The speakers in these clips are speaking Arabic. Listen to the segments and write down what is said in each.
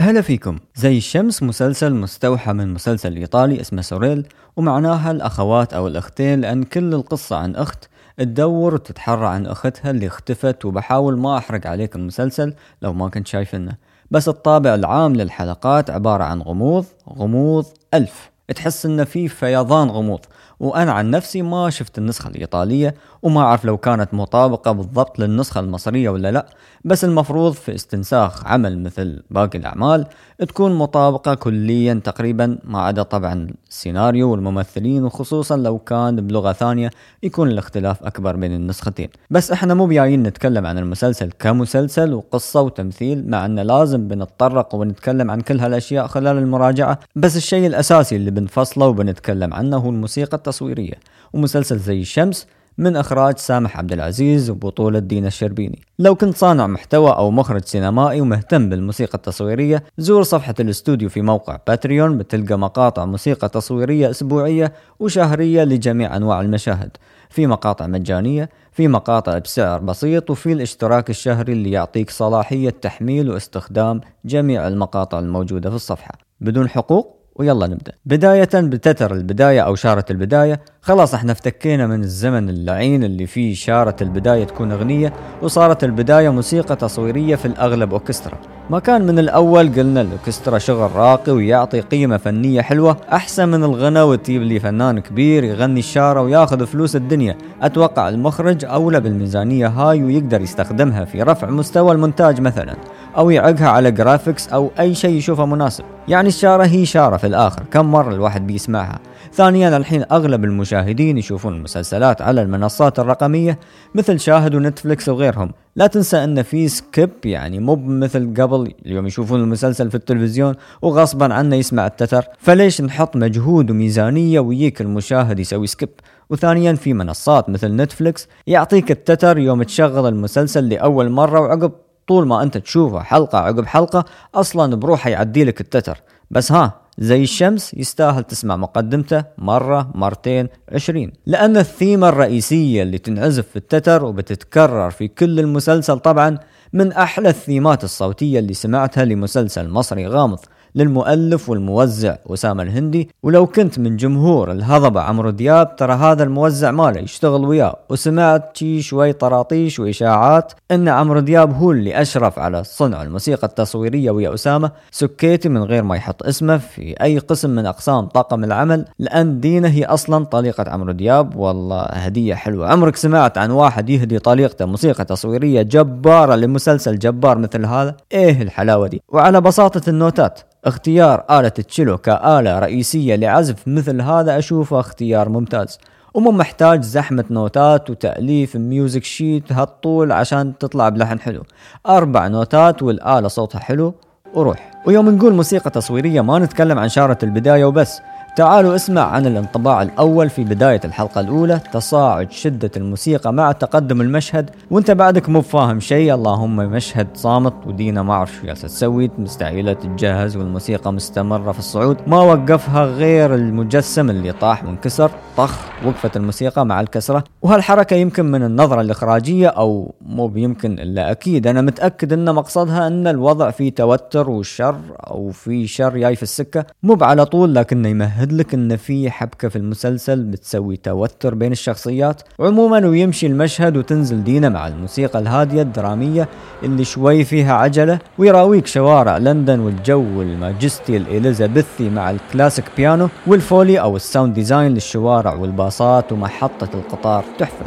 هلا فيكم. زي الشمس مسلسل مستوحى من مسلسل إيطالي اسمه سوريل ومعناها الأخوات أو الأختين لأن كل القصة عن أخت تدور وتتحرى عن أختها اللي اختفت وبحاول ما أحرق عليك المسلسل لو ما كنت شايفنه بس الطابع العام للحلقات عبارة عن غموض غموض ألف. تحس إنه في فيضان غموض. وأنا عن نفسي ما شفت النسخة الإيطالية وما أعرف لو كانت مطابقة بالضبط للنسخة المصرية ولا لا. بس المفروض في استنساخ عمل مثل باقي الأعمال تكون مطابقة كليا تقريبا ما عدا طبعا السيناريو والممثلين وخصوصا لو كان بلغة ثانية يكون الاختلاف أكبر بين النسختين. بس إحنا مو بجايين نتكلم عن المسلسل كمسلسل وقصة وتمثيل مع انه لازم بنتطرق ونتكلم عن كل هالأشياء خلال المراجعة. بس الشيء الأساسي اللي بنفصله وبنتكلم عنه هو الموسيقى التصويرية ومسلسل زي الشمس من إخراج سامح عبد العزيز وبطولة دينا الشربيني. لو كنت صانع محتوى أو مخرج سينمائي ومهتم بالموسيقى التصويرية زور صفحة الاستوديو في موقع باتريون بتلقى مقاطع موسيقى تصويرية أسبوعية وشهرية لجميع أنواع المشاهد. في مقاطع مجانية في مقاطع بسعر بسيط وفي الاشتراك الشهري اللي يعطيك صلاحية تحميل واستخدام جميع المقاطع الموجودة في الصفحة. بدون حقوق ويلا نبدأ. بداية بتتر البداية أو شارة البداية. خلاص إحنا افتكينا من الزمن اللعين اللي فيه شارة البداية تكون أغنية وصارت البداية موسيقى تصويرية في الأغلب أوركسترا. ما كان من الأول قلنا الأوركسترا شغل راقي ويعطي قيمة فنية حلوة. أحسن من الغنى وتجيب لي فنان كبير يغني الشارة وياخذ فلوس الدنيا. أتوقع المخرج أولى بالميزانية هاي ويقدر يستخدمها في رفع مستوى المونتاج مثلا أو يعقها على graphics أو أي شيء يشوفه مناسب. يعني الشارة هي شارة في الآخر. كم مرة الواحد بيسمعها؟ ثانيا الحين أغلب المشاهدين يشوفون المسلسلات على المنصات الرقمية مثل شاهد ونتفليكس وغيرهم. لا تنسى أن في skip يعني مو مثل قبل اليوم يشوفون المسلسل في التلفزيون وغصبا عنه يسمع التتر. فليش نحط مجهود وميزانية ويجيك المشاهد يسوي skip؟ وثانيا في منصات مثل نتفليكس يعطيك التتر يوم تشغل المسلسل لأول مرة وعقب. طول ما أنت تشوفه حلقة عقب حلقة أصلا بروحه يعدي لك التتر. بس ها زي الشمس يستاهل تسمع مقدمته مرة مرتين عشرين. لأن الثيمة الرئيسية اللي تنعزف في التتر وبتتكرر في كل المسلسل طبعا من أحلى الثيمات الصوتية اللي سمعتها لمسلسل مصري غامض. للمؤلف والموزع أسامة الهندي. ولو كنت من جمهور الهضبة عمرو دياب ترى هذا الموزع ماله يشتغل وياه. وسمعت شي شوي طراطيش وإشاعات أن عمرو دياب هو اللي أشرف على صنع الموسيقى التصويرية ويا أسامة. سكيتي من غير ما يحط اسمه في أي قسم من أقسام طاقم العمل لأن دينا هي أصلا طليقة عمرو دياب. والله هدية حلوة. عمرك سمعت عن واحد يهدي طليقته موسيقى تصويرية جبارة لمسلسل جبار مثل هذا؟ إيه الحلاوة دي. وعلى بساطة النوتات اختيار آلة التشيلو كآلة رئيسية لعزف مثل هذا أشوفه اختيار ممتاز. ومو محتاج زحمة نوتات وتأليف music sheet هالطول عشان تطلع بلحن حلو. أربع نوتات والآلة صوتها حلو وروح. ويوم نقول موسيقى تصويرية ما نتكلم عن شارة البداية وبس. تعالوا اسمع عن الانطباع الأول في بداية الحلقة الأولى تصاعد شدة الموسيقى مع تقدم المشهد وانت بعدك مو فاهم شيء اللهم مشهد صامت ودينا ما أعرف شو جالسة تسوي مستعجلة تتجهز والموسيقى مستمرة في الصعود ما وقفها غير المجسم اللي طاح وانكسر طخ وقفت الموسيقى مع الكسرة وهالحركة يمكن من النظرة الإخراجية أو مو بيمكن إلا أكيد. أنا متأكد أن مقصدها أن الوضع فيه توتر وشر أو في شر جاي في السكة مو على طول لكنه يمهد يمهد لك إن في حبكة في المسلسل بتسوي توتر بين الشخصيات وعموما ويمشي المشهد وتنزل دينا مع الموسيقى الهادية الدرامية اللي شوي فيها عجلة ويراويك شوارع لندن والجو ال majesty الإليزابيثي مع ال classic piano وال foley أو ال sound design للشوارع والباصات ومحطة القطار. تحفة.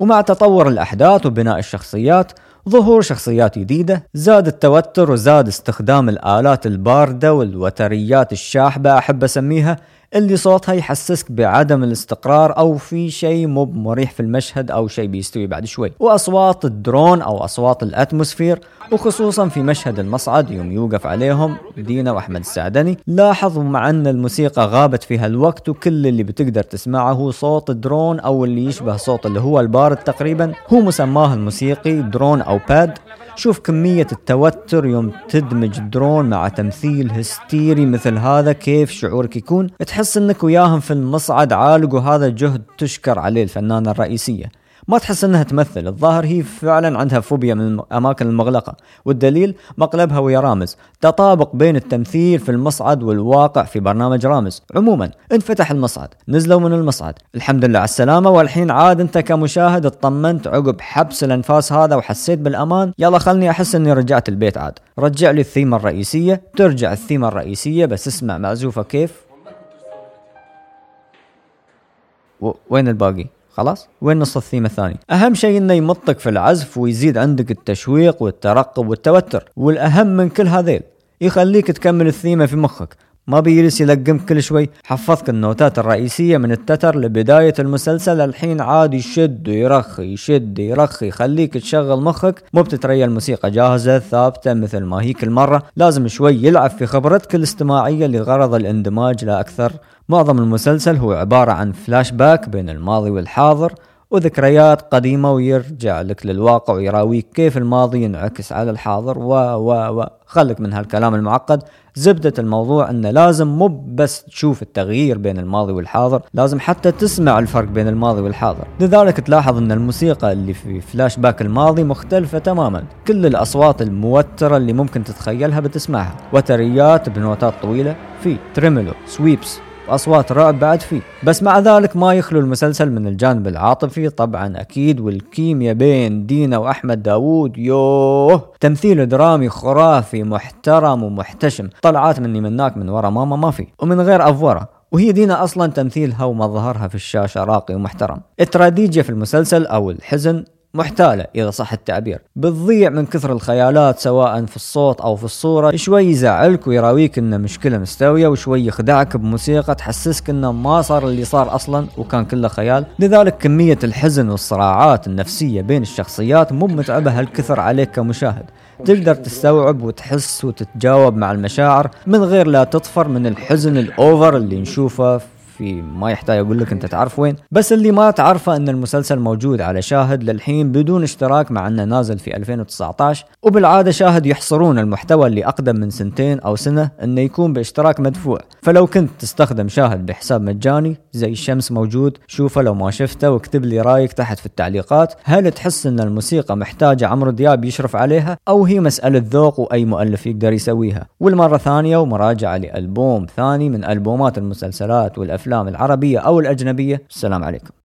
ومع تطور الأحداث وبناء الشخصيات ظهور شخصيات جديدة زاد التوتر وزاد استخدام الآلات الباردة والوتريات الشاحبة أحب أسميها اللي صوتها يحسسك بعدم الاستقرار أو في شيء مو مريح في المشهد أو شيء بيستوي بعد شوي. وأصوات الدرون أو أصوات ال atmosphere وخصوصا في مشهد المصعد يوم يوقف عليهم دينا وأحمد السعدني لاحظوا مع أن الموسيقى غابت في هالوقت وكل اللي بتقدر تسمعه هو صوت درون أو اللي يشبه صوت اللي هو ال pad تقريبا هو مسماه الموسيقي درون أو pad. شوف كمية التوتر يوم تدمج درون مع تمثيل هستيري مثل هذا كيف شعورك يكون؟ تحس إنك وياهم في المصعد عالق وهذا جهد تشكر عليه الفنانة الرئيسية. ما تحس إنها تمثل. الظاهر هي فعلا عندها فوبيا من الأماكن المغلقة. والدليل مقلبها ويا رامز. تطابق بين التمثيل في المصعد والواقع في برنامج رامز. عموما انفتح المصعد. نزلوا من المصعد. الحمد لله على السلامة. والحين عاد أنت كمشاهد اطمنت عقب حبس الأنفاس هذا وحسيت بالأمان. يلا خلني أحس إني رجعت البيت عاد. رجع لي الثيمة الرئيسية. ترجع الثيمة الرئيسية. بس اسمع معزوفة كيف. و... وين الباقي؟ خلاص؟ وين نص الثيمة الثاني أهم شيء إنه يمطك في العزف ويزيد عندك التشويق والترقب والتوتر والأهم من كل هذيل يخليك تكمل الثيمة في مخك. ما بيجلس يلقمك كل شوي. حفظك النوتات الرئيسية من التتر لبداية المسلسل. الحين عاد يشد ويرخي يشد يرخي يخليك تشغل مخك. مو بتتريا الموسيقى جاهزة ثابتة مثل ما هي كل مرة لازم شوي يلعب في خبرتك الاستماعية لغرض الاندماج لا أكثر. معظم المسلسل هو عبارة عن فلاش باك بين الماضي والحاضر. وذكريات قديمة ويرجع لك للواقع ويراويك كيف الماضي ينعكس على الحاضر. و و و خلك من هالكلام المعقد. زبدة الموضوع انه لازم مو بس تشوف التغيير بين الماضي والحاضر لازم حتى تسمع الفرق بين الماضي والحاضر. لذلك تلاحظ أن الموسيقى اللي في فلاش باك الماضي مختلفة تماما. كل الأصوات الموترة اللي ممكن تتخيلها بتسمعها. وتريات بنوتات طويلة في tremolo sweeps واصوات رعب بعد فيه. بس مع ذلك ما يخلو المسلسل من الجانب العاطفي. طبعا أكيد والكيمياء بين دينا وأحمد داوود يوه! تمثيل درامي خرافي محترم ومحتشم. طلعات مني مناك من ورا ماما ما في. ومن غير أفورة. وهي دينا أصلا تمثيلها ومظهرها في الشاشة راقي ومحترم. التراديجيا في المسلسل أو الحزن محتالة إذا صح التعبير. بتضيع من كثر الخيالات سواء في الصوت أو في الصورة. شوي يزعلك ويراويك إنه مشكلة مستوية وشوي يخدعك بموسيقى تحسسك إنه ما صار اللي صار أصلا وكان كله خيال. لذلك كمية الحزن والصراعات النفسية بين الشخصيات مو متعبة هالكثر عليك كمشاهد. تقدر تستوعب وتحس وتتجاوب مع المشاعر من غير لا تطفر من الحزن الأوفر اللي نشوفه في ما يحتاج أقول لك أنت تعرف وين. بس اللي ما تعرفه إن المسلسل موجود على شاهد للحين بدون اشتراك مع إنه نازل في 2019 وبالعادة شاهد يحصرون المحتوى اللي أقدم من سنتين أو سنة إنه يكون باشتراك مدفوع. فلو كنت تستخدم شاهد بحساب مجاني زي الشمس موجود شوفه لو ما شفته واكتب لي رأيك تحت في التعليقات. هل تحس إن الموسيقى محتاجة عمرو دياب يشرف عليها؟ أو هي مسألة ذوق وأي مؤلف يقدر يسويها؟ والمرة ثانية ومراجعة لألبوم ثاني من ألبومات المسلسلات والأفلام الأفلام العربية أو الأجنبية. السلام عليكم.